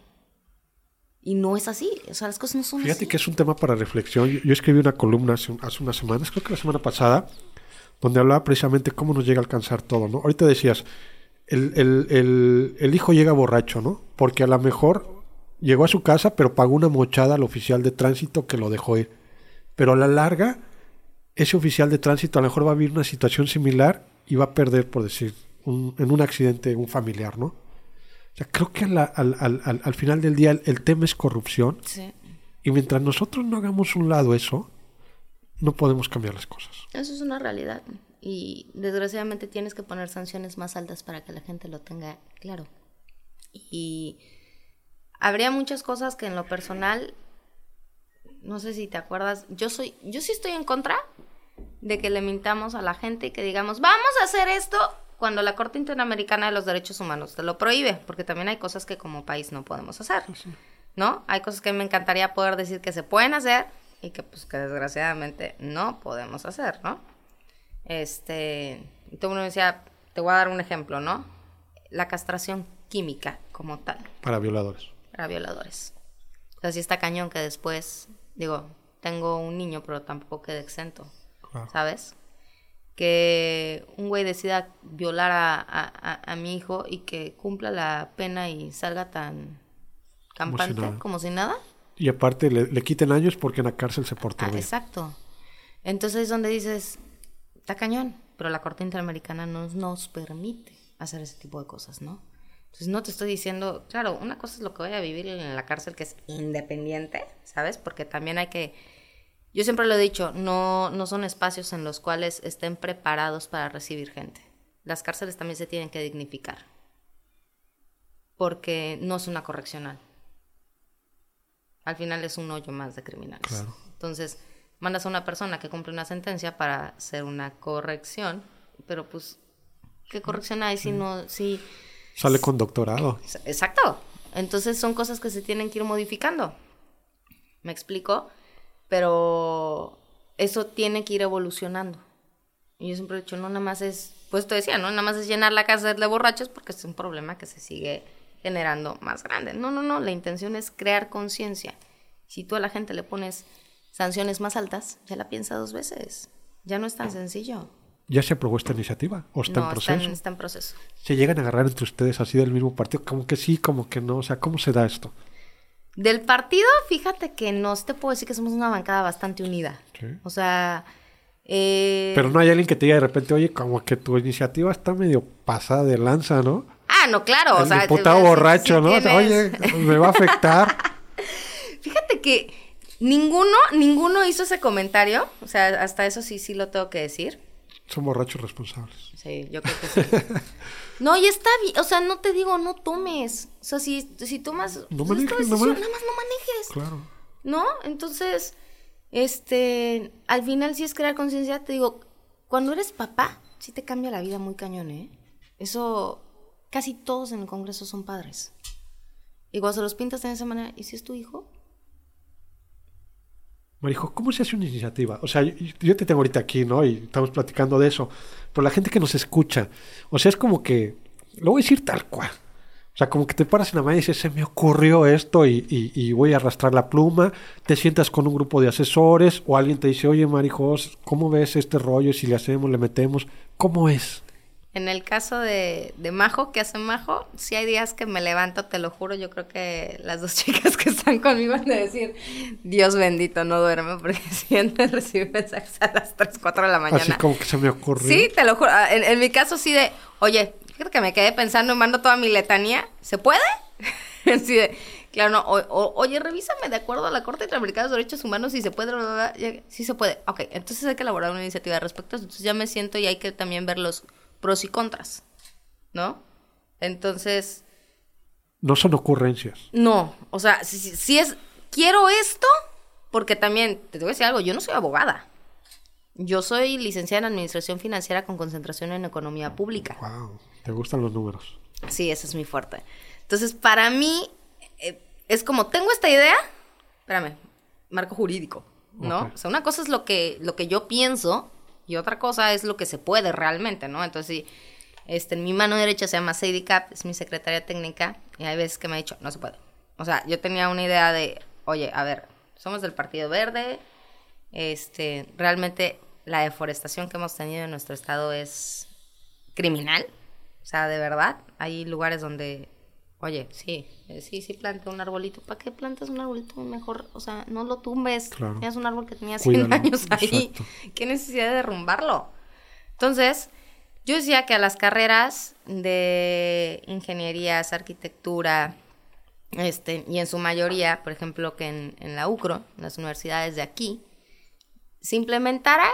Y no es así, o sea, las cosas no son Fíjate que es un tema para reflexión. Yo, escribí una columna hace, unas semanas, creo que la semana pasada, donde hablaba precisamente cómo nos llega a alcanzar todo, ¿no? Ahorita decías, el, el, el hijo llega borracho, ¿no? Porque a lo mejor llegó a su casa, pero pagó una mochada al oficial de tránsito que lo dejó ir. Pero a la larga ese oficial de tránsito a lo mejor va a vivir una situación similar y va a perder, por decir, en un accidente un familiar, ¿no? O sea, creo que al, final del día el, tema es corrupción. Sí. Y mientras nosotros no hagamos un lado eso, no podemos cambiar las cosas. Eso es una realidad. Y desgraciadamente tienes que poner sanciones más altas para que la gente lo tenga claro. Y habría muchas cosas que en lo personal, no sé si te acuerdas, yo soy, yo sí estoy en contra de que le mintamos a la gente y que digamos, vamos a hacer esto cuando la Corte Interamericana de los Derechos Humanos te lo prohíbe, porque también hay cosas que como país no podemos hacer, ¿no? Hay cosas que me encantaría poder decir que se pueden hacer y que pues que desgraciadamente no podemos hacer, ¿no? Este, y todo uno decía, te voy a dar un ejemplo, ¿no? La castración química como tal. Para violadores. Para violadores. O sea, está cañón que después, digo, tengo un niño, pero tampoco quede exento. ¿Sabes? Que un güey decida violar a, mi hijo y que cumpla la pena y salga tan campante como si nada. Y aparte le, quiten años porque en la cárcel se porta ah, Exacto. Entonces es donde dices, está cañón, pero la Corte Interamericana no nos permite hacer ese tipo de cosas, ¿no? Entonces no te estoy diciendo, claro, una cosa es lo que voy a vivir en la cárcel que es independiente, ¿sabes? Porque también hay que yo siempre lo he dicho, no, no son espacios en los cuales estén preparados para recibir gente. Las cárceles también se tienen que dignificar, porque no es una correccional. Al final es un hoyo más de criminales. Entonces, mandas a una persona que cumple una sentencia para hacer una corrección, pero pues, ¿qué corrección hay si no, si... Sale con doctorado. Exacto. Entonces son cosas que se tienen que ir modificando. ¿Me explico? Pero eso tiene que ir evolucionando. Y yo siempre he dicho, no nada más es, pues te decía, no nada más es llenar la casa de borrachos porque es un problema que se sigue generando más grande. No, no, no, la intención es crear conciencia. Si tú a la gente le pones sanciones más altas, ya la piensa dos veces. Ya no es tan sencillo. ¿Ya se aprobó esta iniciativa? ¿O está en proceso? Está está en proceso. ¿Se llegan a agarrar entre ustedes así del mismo partido? Como que sí, como que no. O sea, ¿cómo se da esto? Del partido, fíjate que no te puedo decir que somos una bancada bastante unida. O sea... Eh... Pero no hay alguien que te diga de repente, oye, como que tu iniciativa está medio pasada de lanza, ¿no? Ah, no, claro. El o diputado borracho, ¿no? Oye, me va a afectar. fíjate que ninguno, ninguno hizo ese comentario. O sea, hasta eso sí, sí lo tengo que decir. Son borrachos responsables. Sí, yo creo que sí. No, y está bien, o sea, no te digo, no tomes. O sea, si, si tomas... No pues, manejes, no manejes. Nada más no manejes. Claro. ¿No? Entonces, este, al final sí es crear conciencia, te digo, cuando eres papá, sí te cambia la vida muy cañón, ¿eh? Eso, casi todos en el Congreso son padres. Y cuando se los pintas de esa manera, ¿y si es tu hijo? Marijo, ¿cómo se hace una iniciativa? O sea, yo, te tengo ahorita aquí, ¿no? Y estamos platicando de eso. Pero la gente que nos escucha, o sea, es como que, lo voy a decir tal cual. O sea, como que te paras en la mañana y dices, se me ocurrió esto y, y, voy a arrastrar la pluma, te sientas con un grupo de asesores o alguien te dice, oye, Marijos, ¿cómo ves este rollo? Si le hacemos, le metemos, ¿cómo es? En el caso de, de, Majo, que hace Majo, si hay días que me levanto, te lo juro, yo creo que las dos chicas que están conmigo han de decir, Dios bendito, no duerme, porque siempre recibe mensajes a las 3, 4 de la mañana. Así como que se me ocurrió. Sí, te lo juro. Ah, en, en mi caso sí de, oye, Fíjate que me quedé pensando y mando toda mi letanía. ¿Se puede? Así de, claro, no. oye, revísame de acuerdo a la Corte Interamericana de Derechos Humanos si se puede. Sí se puede. Ok, entonces hay que elaborar una iniciativa al respecto. Entonces ya me siento y hay que también ver los pros y contras. ¿No? Entonces. No son ocurrencias. No. O sea, si, si es. Quiero esto, porque también, te voy a decir algo, yo no soy abogada. Yo soy licenciada en Administración Financiera con concentración en Economía Pública. Wow, ¿te gustan los números? Sí, eso es muy fuerte. Entonces, para mí, eh, es como, tengo esta idea, espérame, marco jurídico, ¿no? O sea, una cosa es lo que, lo que yo pienso y otra cosa es lo que se puede realmente, ¿no? Entonces, este, mi mano derecha se llama Sadie Cap, es mi secretaria técnica, y hay veces que me ha dicho, no se puede. O sea, yo tenía una idea de, oye, a ver, somos del Partido Verde, este, realmente la deforestación que hemos tenido en nuestro estado es criminal. O sea, de verdad, hay lugares donde, oye, sí, eh, sí, sí planta un arbolito. ¿Para qué plantas un arbolito mejor? O sea, no lo tumbes. Tenías un árbol que tenía 100 años ahí. ¿Qué necesidad de derrumbarlo? Entonces, yo decía que a las carreras de ingenierías, arquitectura, este, y en su mayoría, por ejemplo, que en, en la UCRO, en las universidades de aquí, se implementara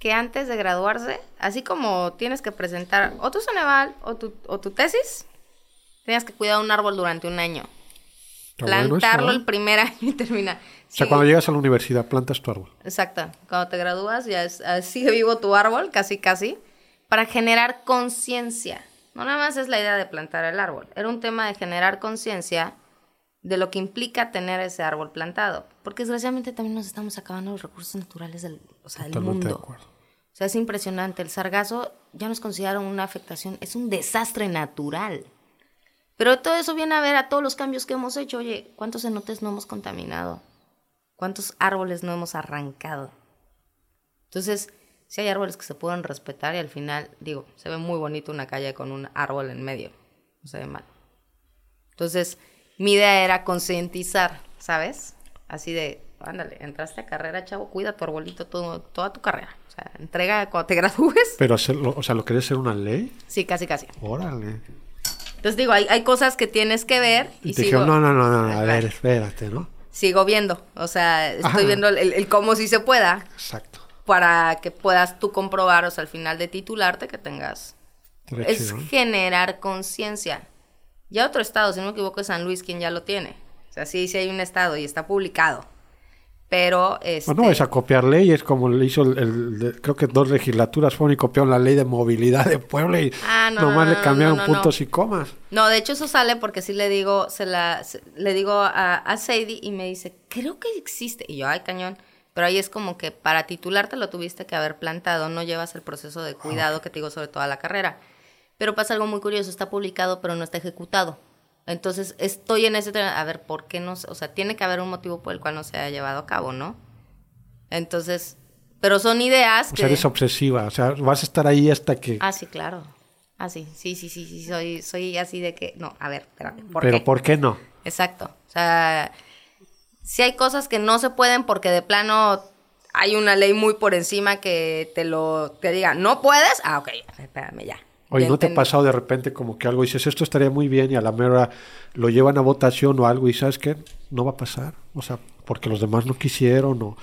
que antes de graduarse, así como tienes que presentar o tu Ceneval o tu, o tu tesis, tenías que cuidar un árbol durante un año. Plantarlo el primer año y terminar. O sea, cuando llegas a la universidad, plantas tu árbol. Exacto. Cuando te gradúas, ya es, así vivo tu árbol, casi, casi, para generar conciencia. No nada más es la idea de plantar el árbol. Era un tema de generar conciencia de lo que implica tener ese árbol plantado. Porque desgraciadamente también nos estamos acabando los recursos naturales del, o sea, del mundo. O sea, es impresionante. El sargazo ya nos consideraron una afectación, es un desastre natural. Pero todo eso viene a ver a todos los cambios que hemos hecho. Oye, ¿cuántos cenotes no hemos contaminado? ¿Cuántos árboles no hemos arrancado? Entonces, si hay árboles que se pueden respetar y al final, digo, se ve muy bonito una calle con un árbol en medio. No se ve mal. Entonces, mi idea era concientizar, ¿sabes? Así de, ándale, entraste a carrera, chavo, cuida tu arbolito todo, toda tu carrera. O sea, entrega cuando te gradúes. Pero, hacerlo, o sea, ¿lo querés ser una ley? Sí, casi, casi. Órale. Entonces digo, hay, hay cosas que tienes que ver. Y, te sigo... no, no, no, no, a ver, espérate, ¿no? Sigo viendo, o sea, estoy viendo el, el, cómo sí se pueda. Exacto. Para que puedas tú comprobar, o sea, al final de titularte, que tengas... es generar conciencia. Ya otro estado, si no me equivoco, es San Luis quien ya lo tiene. O sea, sí, sí hay un estado y está publicado pero... Este... Bueno, es a copiar leyes como le hizo el, creo que dos legislaturas fueron y copiaron la ley de movilidad de Puebla y ah, nomás le cambiaron puntos y comas. No, de hecho eso sale porque sí le digo, se la, le digo a, a Sadie y me dice, creo que existe. Y yo, ay, cañón. Pero ahí es como que para titularte lo tuviste que haber plantado, no llevas el proceso de cuidado que te digo sobre toda la carrera. Pero pasa algo muy curioso, está publicado pero no está ejecutado. Entonces, estoy en ese a ver, ¿por qué no? O sea, tiene que haber un motivo por el cual no se haya llevado a cabo, ¿no? Entonces, pero son ideas o sea, eres obsesiva, o sea, vas a estar ahí hasta que... Ah, sí, claro. Ah, sí, sí, sí, sí, sí, soy, soy así de que... No, a ver, espérate, ¿por pero ¿por qué no? Exacto. O sea, si hay cosas que no se pueden porque de plano hay una ley muy por encima que te lo te diga, no puedes. Ah, ok, espérame ya. Oye, ¿no te ha pasado de repente como que algo dices, esto estaría muy bien y a la mera lo llevan a votación o algo y sabes qué? No va a pasar. O sea, porque los demás no quisieron o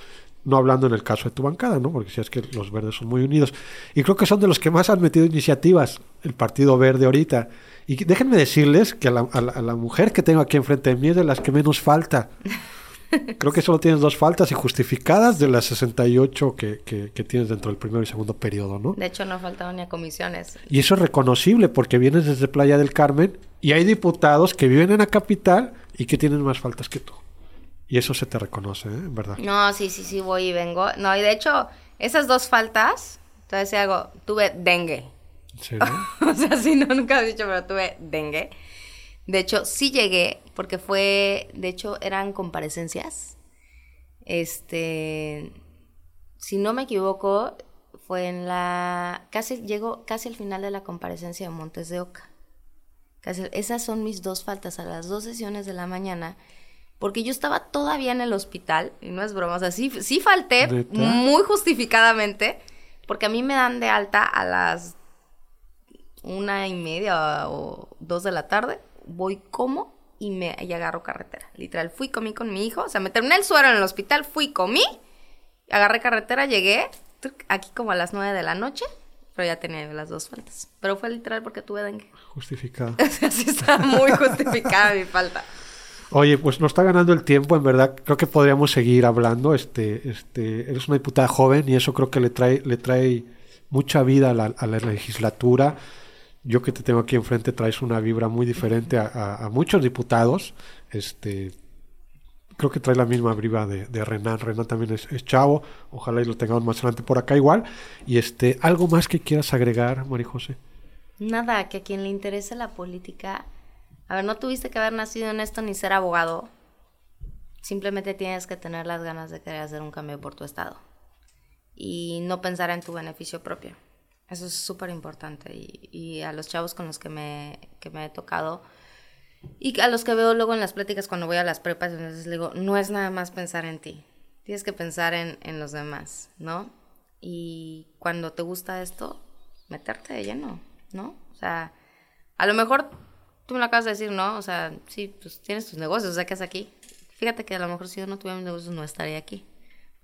no hablando en el caso de tu bancada, ¿no? Porque si es que los verdes son muy unidos. Y creo que son de los que más han metido iniciativas el Partido Verde ahorita. Y déjenme decirles que a la, a la mujer que tengo aquí enfrente de mí es de las que menos falta. Creo que solo tienes dos faltas y justificadas de las 68 que, que, que tienes dentro del primero y segundo periodo, ¿no? De hecho, no faltaban ni a comisiones. Y eso es reconocible porque vienes desde Playa del Carmen y hay diputados que viven en la capital y que tienen más faltas que tú. Y eso se te reconoce, ¿eh? ¿verdad? No, sí, sí, sí, voy y vengo. No, y de hecho, esas dos faltas, entonces hago, tuve dengue. ¿Sí, o sea, sí, no, nunca he dicho, pero tuve dengue. De hecho, sí llegué, porque fue, de hecho, eran comparecencias. Este, si no me equivoco, fue en la, casi, llegó casi al final de la comparecencia de Montes de Oca. Casi, esas son mis dos faltas a las dos sesiones de la mañana, porque yo estaba todavía en el hospital, y no es broma, o sea, sí, sí falté muy justificadamente, porque a mí me dan de alta a las una y media o dos de la tarde, voy como y me y agarro carretera. Literal, fui, comí con mi hijo, o sea, me terminé el suero en el hospital, fui, comí, agarré carretera, llegué aquí como a las nueve de la noche, pero ya tenía las dos faltas. Pero fue literal porque tuve dengue. Justificado. Así está muy justificada mi falta. Oye, pues nos está ganando el tiempo, en verdad. Creo que podríamos seguir hablando. Este, este, eres una diputada joven y eso creo que le trae, le trae mucha vida a la, a la legislatura yo que te tengo aquí enfrente traes una vibra muy diferente a, muchos diputados. Este, creo que trae la misma vibra de, de Renan. Renan también es, chavo. Ojalá y lo tengamos más adelante por acá igual. Y este, ¿algo más que quieras agregar, María José? Nada, que a quien le interese la política, a ver, no tuviste que haber nacido en esto ni ser abogado. Simplemente tienes que tener las ganas de querer hacer un cambio por tu estado. Y no pensar en tu beneficio propio. Eso es súper importante. Y, a los chavos con los que me, que me he tocado y a los que veo luego en las pláticas cuando voy a las prepas, entonces les digo, no es nada más pensar en ti. Tienes que pensar en, en los demás, ¿no? Y cuando te gusta esto, meterte de lleno, ¿no? O sea, a lo mejor tú me lo acabas de decir, ¿no? O sea, sí, pues tienes tus negocios, o sea, ¿qué es aquí? Fíjate que a lo mejor si yo no tuviera mis negocios no estaría aquí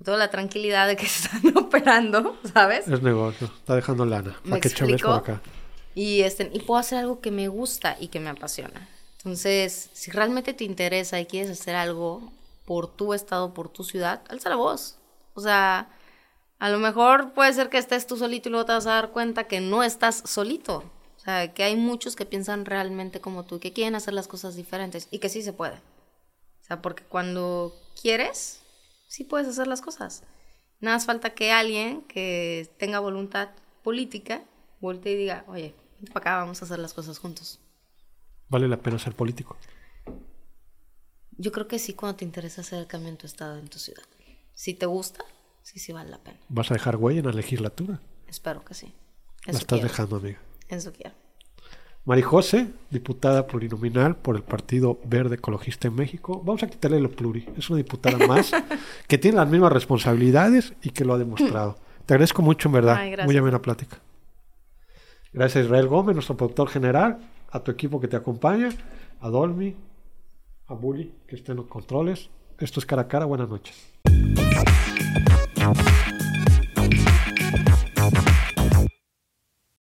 toda la tranquilidad de que se están operando, ¿sabes? Es negocio, está dejando lana. ¿Para qué por acá? Y, este, y puedo hacer algo que me gusta y que me apasiona. Entonces, si realmente te interesa y quieres hacer algo por tu estado, por tu ciudad, alza la voz. O sea, a lo mejor puede ser que estés tú solito y luego te vas a dar cuenta que no estás solito. O sea, que hay muchos que piensan realmente como tú que quieren hacer las cosas diferentes y que sí se puede. O sea, porque cuando quieres, sí puedes hacer las cosas. Nada más falta que alguien que tenga voluntad política voltee y diga, oye, para acá vamos a hacer las cosas juntos. ¿Vale la pena ser político? Yo creo que sí cuando te interesa hacer el cambio en tu estado, en tu ciudad. Si te gusta, sí, sí vale la pena. ¿Vas a dejar huella en la legislatura? Espero que sí. la estás dejando, amiga. Eso quiero. José, diputada plurinominal por el Partido Verde Ecologista en México. Vamos a quitarle lo pluri. Es una diputada más que tiene las mismas responsabilidades y que lo ha demostrado. Te agradezco mucho, en verdad. Muy amena plática. Gracias a Israel Gómez, nuestro productor general, a tu equipo que te acompaña, a Dolmi, a Bully, que está en los controles. Esto es cara a cara. Buenas noches.